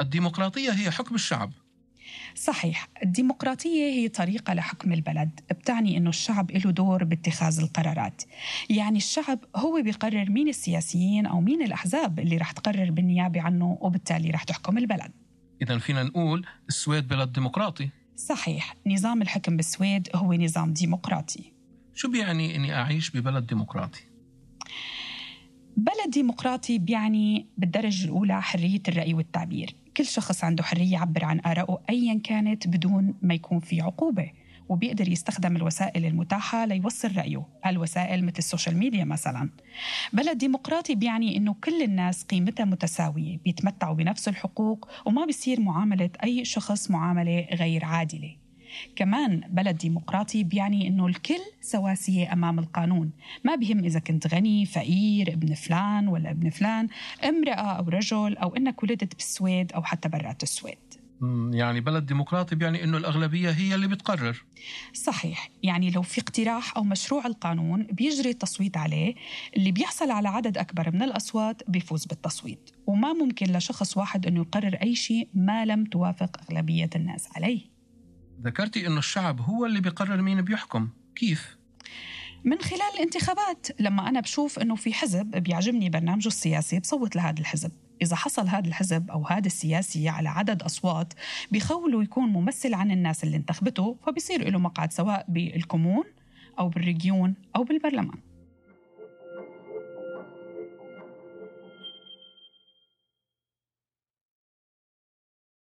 الديمقراطية هي حكم الشعب. صحيح الديمقراطية هي طريقة لحكم البلد بتعني أنه الشعب له دور باتخاذ القرارات. يعني الشعب هو بيقرر مين السياسيين أو مين الأحزاب اللي رح تقرر بالنيابة عنه وبالتالي رح تحكم البلد. إذا فينا نقول السويد بلد ديمقراطي. صحيح نظام الحكم بالسويد هو نظام ديمقراطي. شو بيعني أني أعيش ببلد ديمقراطي؟ بلد ديمقراطي بيعني بالدرجة الأولى حرية الرأي والتعبير. كل شخص عنده حرية يعبر عن آرائه أيا كانت بدون ما يكون في عقوبة وبيقدر يستخدم الوسائل المتاحة ليوصل رأيه الوسائل مثل ال social media مثلا. بلد ديمقراطي بيعني أنه كل الناس قيمتها متساوية بيتمتعوا بنفس الحقوق وما بيصير معاملة أي شخص معاملة غير عادلة. كمان بلد ديمقراطي بيعني إنه الكل سواسية أمام القانون. ما بهم إذا كنت غني فقير ابن فلان ولا ابن فلان امرأة أو رجل أو إنك ولدت بالسويد أو حتى برات السويد. يعني بلد ديمقراطي بيعني إنه الأغلبية هي اللي بتقرر. صحيح. يعني لو في اقتراح أو مشروع القانون بيجري التصويت عليه اللي بيحصل على عدد أكبر من الأصوات بيفوز بالتصويت. وما ممكن لشخص واحد إنه يقرر أي شيء ما لم توافق أغلبية الناس عليه. ذكرتي إنه الشعب هو اللي بيقرر مين بيحكم. كيف؟ من خلال الانتخابات لما أنا بشوف أنه في حزب بيعجبني برنامجه السياسي بصوت لهذا الحزب. إذا حصل هذا الحزب أو هذا السياسي على عدد أصوات بيخولوا يكون ممثل عن الناس اللي انتخبته فبيصير له مقعد سواء بالكمون أو بالريجيون أو بالبرلمان.